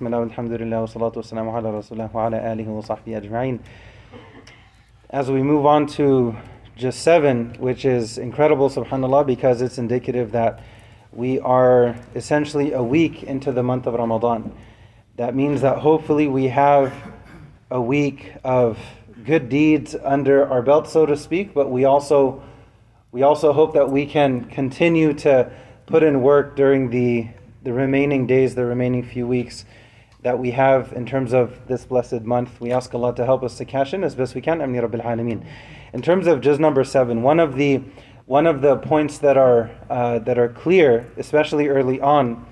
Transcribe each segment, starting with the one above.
بسم الله والحمد لله والصلاة والسلام على رسول الله وعلى آله وصحبه أجمعين. As we move on to just seven, which is incredible, subhanAllah, because it's indicative that we are essentially a week into the month of Ramadan. That means that hopefully we have a week of good deeds under our belt, so to speak, but we also we also hope that we can continue to put in work during the the remaining days, the remaining few weeks that we have in terms of this blessed month. We ask Allah to help us to cash in as best we can. Ameen Rabbil Alameen. In terms of just number seven, one of the one of the points that are uh, that are clear, especially early on,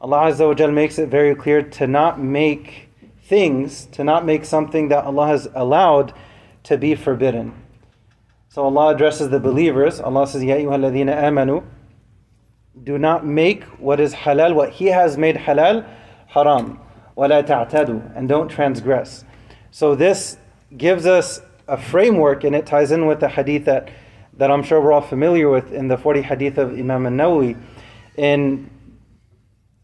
Allah Azza wa makes it very clear to not make things, to not make something that Allah has allowed to be forbidden. So Allah addresses the believers. Allah says, Ya ayyuhalladhina amanu, do not make what is halal, what He has made halal, haram. وَلَا تَعْتَدُوا And don't transgress. So this gives us a framework and it ties in with the hadith that, that I'm sure we're all familiar with in the 40 hadith of Imam al-Nawawi. In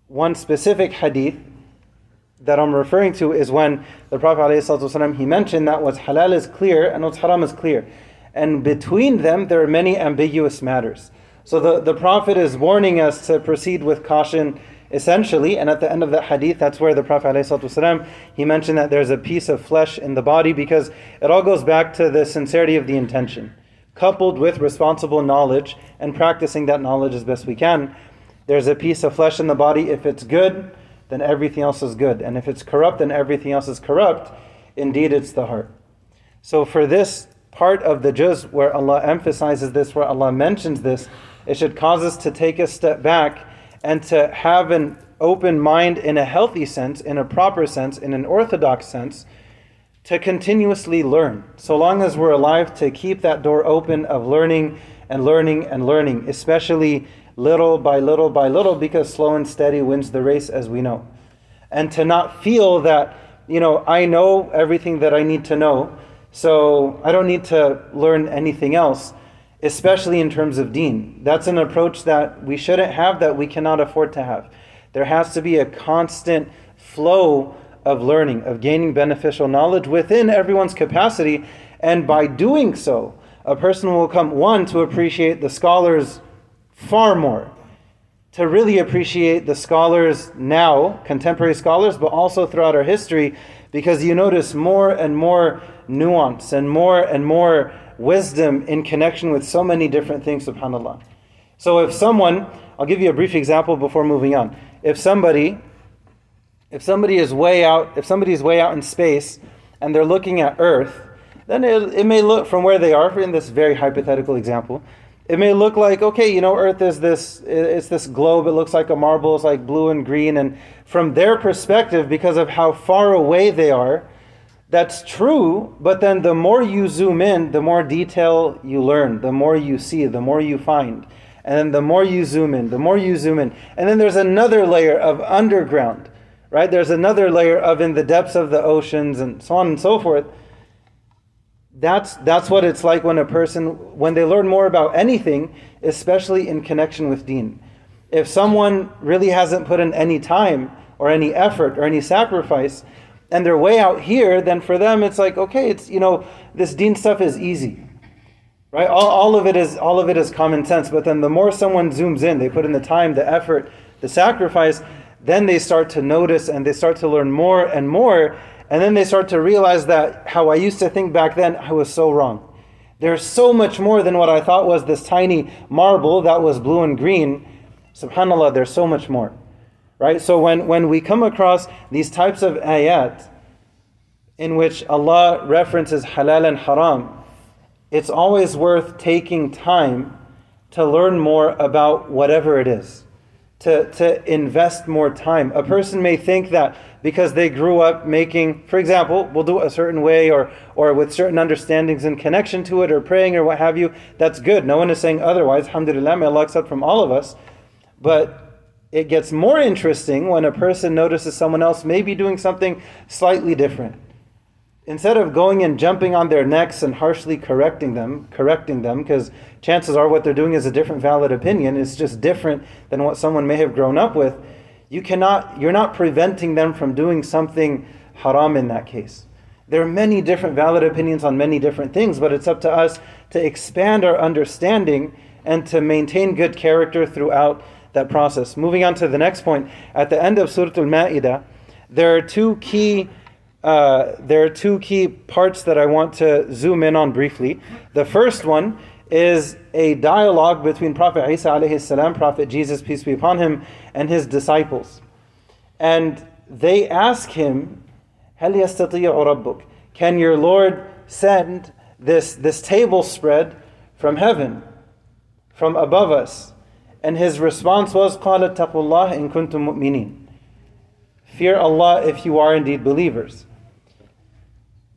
one specific hadith that I'm referring to is when the Prophet ﷺ, he mentioned that what's halal is clear and what's haram is clear. And between them there are many ambiguous matters. So the, the Prophet is warning us to proceed with caution essentially. And at the end of that hadith, that's where the Prophet ﷺ, he mentioned that there's a piece of flesh in the body because it all goes back to the sincerity of the intention, coupled with responsible knowledge and practicing that knowledge as best we can. There's a piece of flesh in the body. If it's good, then everything else is good. And if it's corrupt, then everything else is corrupt. Indeed, it's the heart. So for this part of the juz where Allah emphasizes this, where Allah mentions this, it should cause us to take a step back and to have an open mind in a healthy sense, in a proper sense, in an orthodox sense, to continuously learn. So long as we're alive, to keep that door open of learning and learning and learning, especially little by little by little, because slow and steady wins the race, as we know. And to not feel that, you know, I know everything that I need to know, so I don't need to learn anything else especially in terms of deen. That's an approach that we shouldn't have, that we cannot afford to have. There has to be a constant flow of learning, of gaining beneficial knowledge within everyone's capacity. And by doing so, a person will come, one, to appreciate the scholars far more, to really appreciate the scholars now, contemporary scholars, but also throughout our history, because you notice more and more nuance and more and more wisdom in connection with so many different things, subhanAllah. So if someone, I'll give you a brief example before moving on. If somebody, if somebody is way out, if somebody is way out in space and they're looking at Earth, then it, it may look from where they are, in this very hypothetical example, it may look like, okay, you know, Earth is this, it's this globe, it looks like a marble, it's like blue and green, and from their perspective, because of how far away they are, that's true, but then the more you zoom in, the more detail you learn, the more you see, the more you find. And then the more you zoom in, the more you zoom in. And then there's another layer of underground, right? There's another layer of in the depths of the oceans and so on and so forth. That's, that's what it's like when a person, when they learn more about anything, especially in connection with deen. If someone really hasn't put in any time or any effort or any sacrifice, and they're way out here, then for them it's like, okay, it's you know, this deen stuff is easy. Right? All, all of it is all of it is common sense. But then the more someone zooms in, they put in the time, the effort, the sacrifice, then they start to notice and they start to learn more and more. And then they start to realize that how I used to think back then, I was so wrong. There's so much more than what I thought was this tiny marble that was blue and green. SubhanAllah, there's so much more. Right? So when, when we come across these types of ayat in which Allah references halal and haram, it's always worth taking time to learn more about whatever it is, to, to invest more time. A person may think that because they grew up making, for example, we'll do it a certain way or, or with certain understandings and connection to it or praying or what have you, that's good. No one is saying otherwise. Alhamdulillah, may Allah accept from all of us. But it gets more interesting when a person notices someone else may be doing something slightly different. Instead of going and jumping on their necks and harshly correcting them, correcting them, because chances are what they're doing is a different valid opinion, it's just different than what someone may have grown up with. You cannot, you're not preventing them from doing something haram in that case. There are many different valid opinions on many different things, but it's up to us to expand our understanding and to maintain good character throughout that process. Moving on to the next point, at the end of Surah Al Ma'idah, there are two key uh, there are two key parts that I want to zoom in on briefly. The first one is a dialogue between Prophet Isa alayhi salam, Prophet Jesus peace be upon him, and his disciples, and they ask him, "Hal rabbuk? Can your Lord send this this table spread from heaven, from above us?" And his response was, قال اتقوا الله إن كنتم مؤمنين. Fear Allah if you are indeed believers.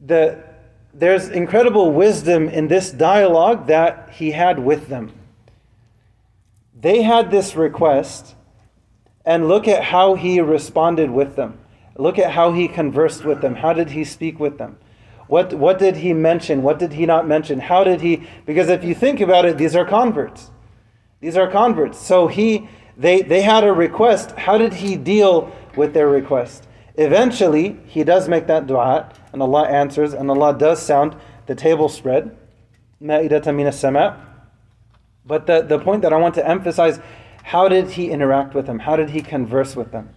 The, there's incredible wisdom in this dialogue that he had with them. They had this request, and look at how he responded with them. Look at how he conversed with them. How did he speak with them? What, what did he mention? What did he not mention? How did he? Because if you think about it, these are converts. These are converts. So he, they, they had a request. How did he deal with their request? Eventually, he does make that dua, and Allah answers, and Allah does sound the table spread. But the, the point that I want to emphasize, how did he interact with them? How did he converse with them?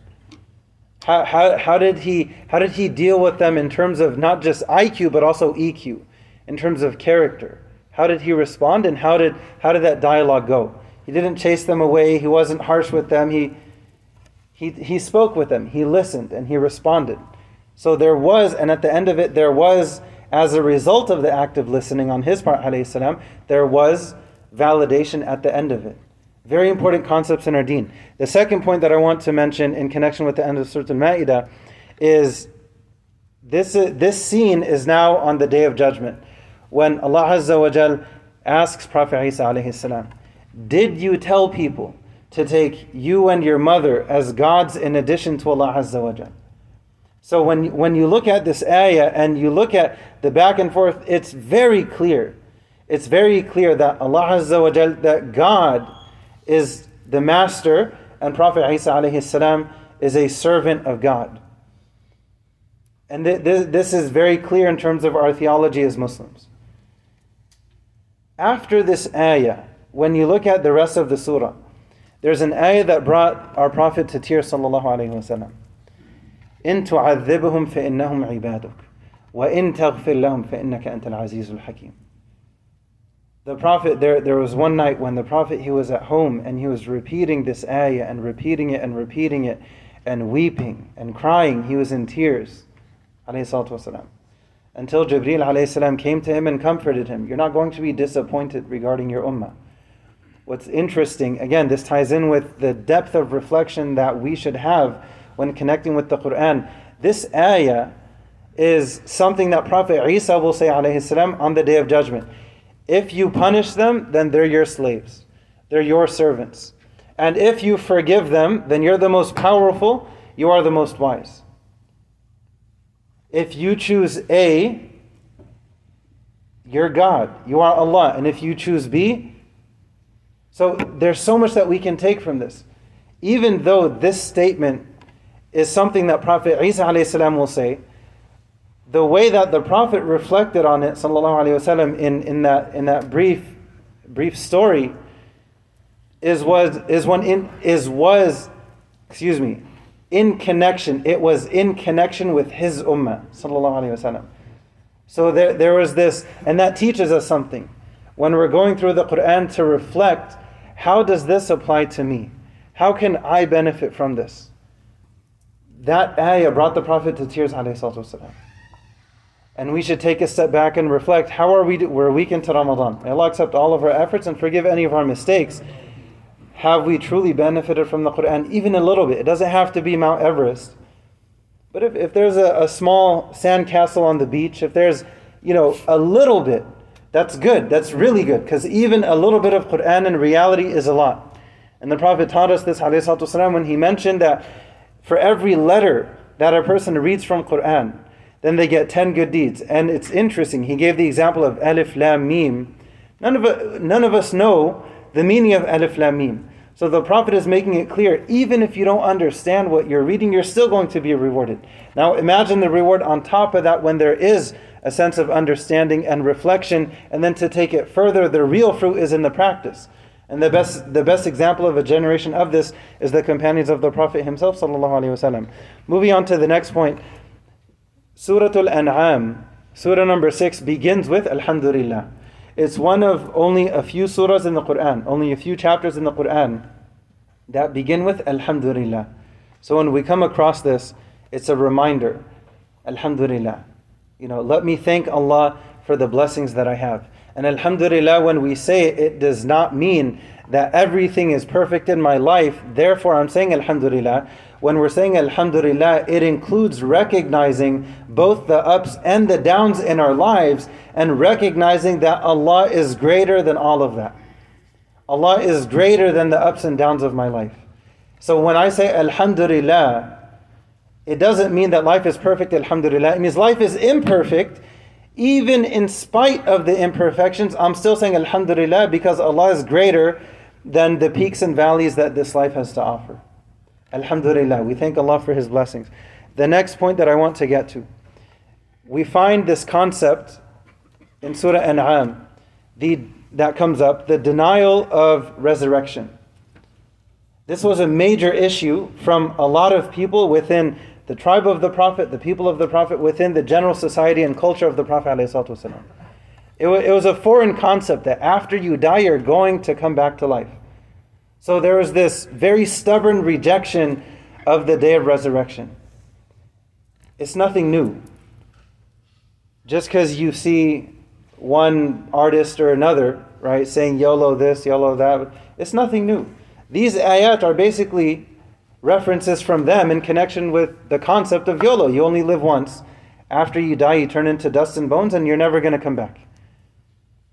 How, how, how, did he, how did he deal with them in terms of not just IQ, but also EQ, in terms of character? How did he respond, and how did, how did that dialogue go? He didn't chase them away, he wasn't harsh with them, he, he, he spoke with them, he listened, and he responded. So there was, and at the end of it, there was, as a result of the act of listening on his part, salam, there was validation at the end of it. Very important concepts in our deen. The second point that I want to mention in connection with the end of Surah Al-Ma'idah is this, this scene is now on the Day of Judgment when Allah Azza wa Jal asks Prophet Isa Did you tell people to take you and your mother as gods in addition to Allah Azza wa Jal? So when, when you look at this ayah and you look at the back and forth, it's very clear. It's very clear that Allah Azza wa Jal, that God is the master and Prophet Isa alayhi salam is a servant of God. And th- th- this is very clear in terms of our theology as Muslims. After this ayah, when you look at the rest of the surah, there's an ayah that brought our Prophet to tears sallallahu alayhi wasallam. إن تعذبهم فإنهم عبادك وإن تغفر لهم فإنك أنت العزيز الحكيم the Prophet, there, there was one night when the Prophet, he was at home and he was repeating this ayah and repeating it and repeating it and weeping and crying. He was in tears, until Jibreel came to him and comforted him. You're not going to be disappointed regarding your ummah. What's interesting, again, this ties in with the depth of reflection that we should have when connecting with the Quran. This ayah is something that Prophet Isa will say alayhi on the day of judgment. If you punish them, then they're your slaves, they're your servants. And if you forgive them, then you're the most powerful, you are the most wise. If you choose A, you're God, you are Allah. And if you choose B, so there's so much that we can take from this. Even though this statement is something that Prophet Isa will say, the way that the Prophet reflected on it, wasallam, in, in that in that brief brief story, is was is in is was, excuse me, in connection. It was in connection with his ummah, sallallahu. So there there was this, and that teaches us something. When we're going through the Quran to reflect, how does this apply to me? How can I benefit from this? That ayah brought the Prophet to tears. And we should take a step back and reflect how are we, do, we're a week into Ramadan. May Allah accept all of our efforts and forgive any of our mistakes. Have we truly benefited from the Quran even a little bit? It doesn't have to be Mount Everest. But if, if there's a, a small sandcastle on the beach, if there's, you know, a little bit, that's good. That's really good. Because even a little bit of Quran in reality is a lot. And the Prophet taught us this, والسلام, when he mentioned that for every letter that a person reads from Quran, then they get 10 good deeds. And it's interesting, he gave the example of Alif Lam Mim. None of, none of us know the meaning of Alif Lam Mim. So the Prophet is making it clear even if you don't understand what you're reading, you're still going to be rewarded. Now imagine the reward on top of that when there is a sense of understanding and reflection, and then to take it further, the real fruit is in the practice. And the best, the best example of a generation of this is the companions of the Prophet himself. Moving on to the next point. Surah An'am, Surah number 6, begins with Alhamdulillah. It's one of only a few surahs in the Quran, only a few chapters in the Quran that begin with Alhamdulillah. So when we come across this, it's a reminder Alhamdulillah. You know, let me thank Allah for the blessings that I have. And Alhamdulillah, when we say it, it does not mean that everything is perfect in my life. Therefore, I'm saying Alhamdulillah. When we're saying Alhamdulillah, it includes recognizing both the ups and the downs in our lives and recognizing that Allah is greater than all of that. Allah is greater than the ups and downs of my life. So when I say Alhamdulillah, it doesn't mean that life is perfect, Alhamdulillah. It means life is imperfect. Even in spite of the imperfections, I'm still saying Alhamdulillah because Allah is greater than the peaks and valleys that this life has to offer. Alhamdulillah. We thank Allah for His blessings. The next point that I want to get to we find this concept in Surah An'am the, that comes up the denial of resurrection. This was a major issue from a lot of people within the tribe of the Prophet, the people of the Prophet, within the general society and culture of the Prophet. It, it was a foreign concept that after you die, you're going to come back to life. So there was this very stubborn rejection of the day of resurrection. It's nothing new. Just because you see one artist or another, right, saying YOLO this, YOLO that. It's nothing new. These ayat are basically references from them in connection with the concept of YOLO. You only live once. After you die, you turn into dust and bones and you're never going to come back.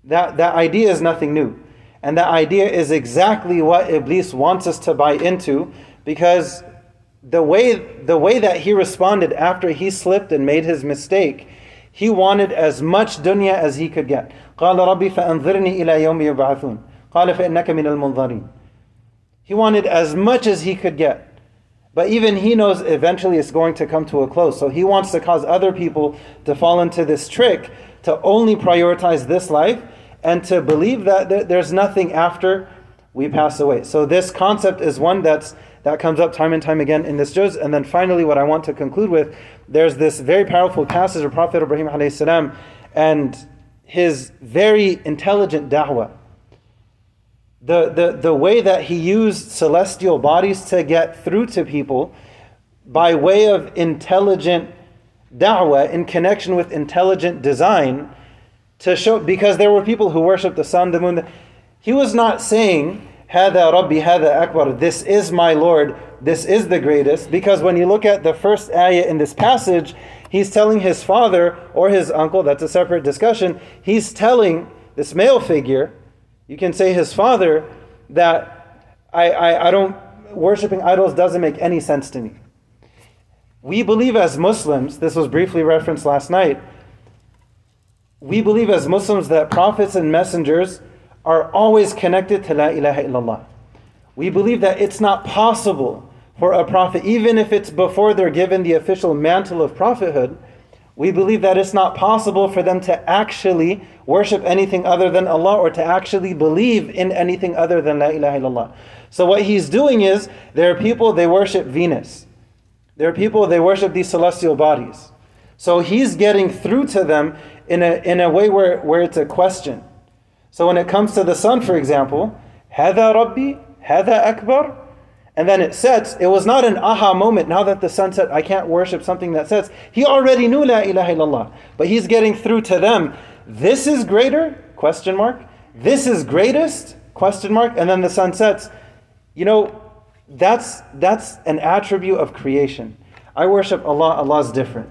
That, that idea is nothing new. And that idea is exactly what Iblis wants us to buy into because the way, the way that he responded after he slipped and made his mistake he wanted as much dunya as he could get. قال ربي فأنظرني إلى يوم يبعثون قال فإنك من المنظرين He wanted as much as he could get. But even he knows eventually it's going to come to a close. So he wants to cause other people to fall into this trick to only prioritize this life and to believe that there's nothing after we pass away. So this concept is one that's that comes up time and time again in this juz. And then finally, what I want to conclude with, there's this very powerful passage of Prophet Ibrahim salam and his very intelligent da'wah. The, the, the way that he used celestial bodies to get through to people by way of intelligent da'wah in connection with intelligent design to show because there were people who worshiped the sun, the moon. He was not saying Hada Rabbi, Hada Akbar. This is my Lord. This is the greatest. Because when you look at the first ayah in this passage, he's telling his father or his uncle, that's a separate discussion. He's telling this male figure, you can say his father, that I, I, I don't, worshiping idols doesn't make any sense to me. We believe as Muslims, this was briefly referenced last night, we believe as Muslims that prophets and messengers are always connected to La ilaha illallah. We believe that it's not possible for a prophet, even if it's before they're given the official mantle of prophethood, we believe that it's not possible for them to actually worship anything other than Allah or to actually believe in anything other than La ilaha illallah. So what he's doing is there are people they worship Venus. There are people they worship these celestial bodies. So he's getting through to them in a, in a way where, where it's a question. So when it comes to the sun, for example, Hada Rabbi, Hada Akbar, and then it sets, it was not an aha moment. Now that the sun set, I can't worship something that sets. He already knew La ilaha illallah. But he's getting through to them. This is greater? Question mark. This is greatest? Question mark. And then the sun sets. You know, that's that's an attribute of creation. I worship Allah, Allah's different.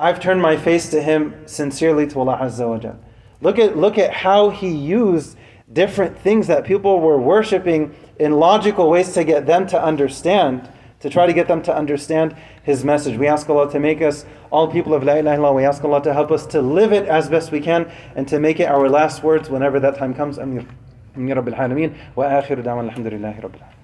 I've turned my face to Him sincerely to Allah Azza wa. Look at, look at how he used different things that people were worshiping in logical ways to get them to understand, to try to get them to understand His message. We ask Allah to make us all people of La ilaha illallah. We ask Allah to help us to live it as best we can and to make it our last words whenever that time comes. Amir. Amir Rabbil Alameen. Wa akhiru da'wan alhamdulillahi Rabbil Alameen.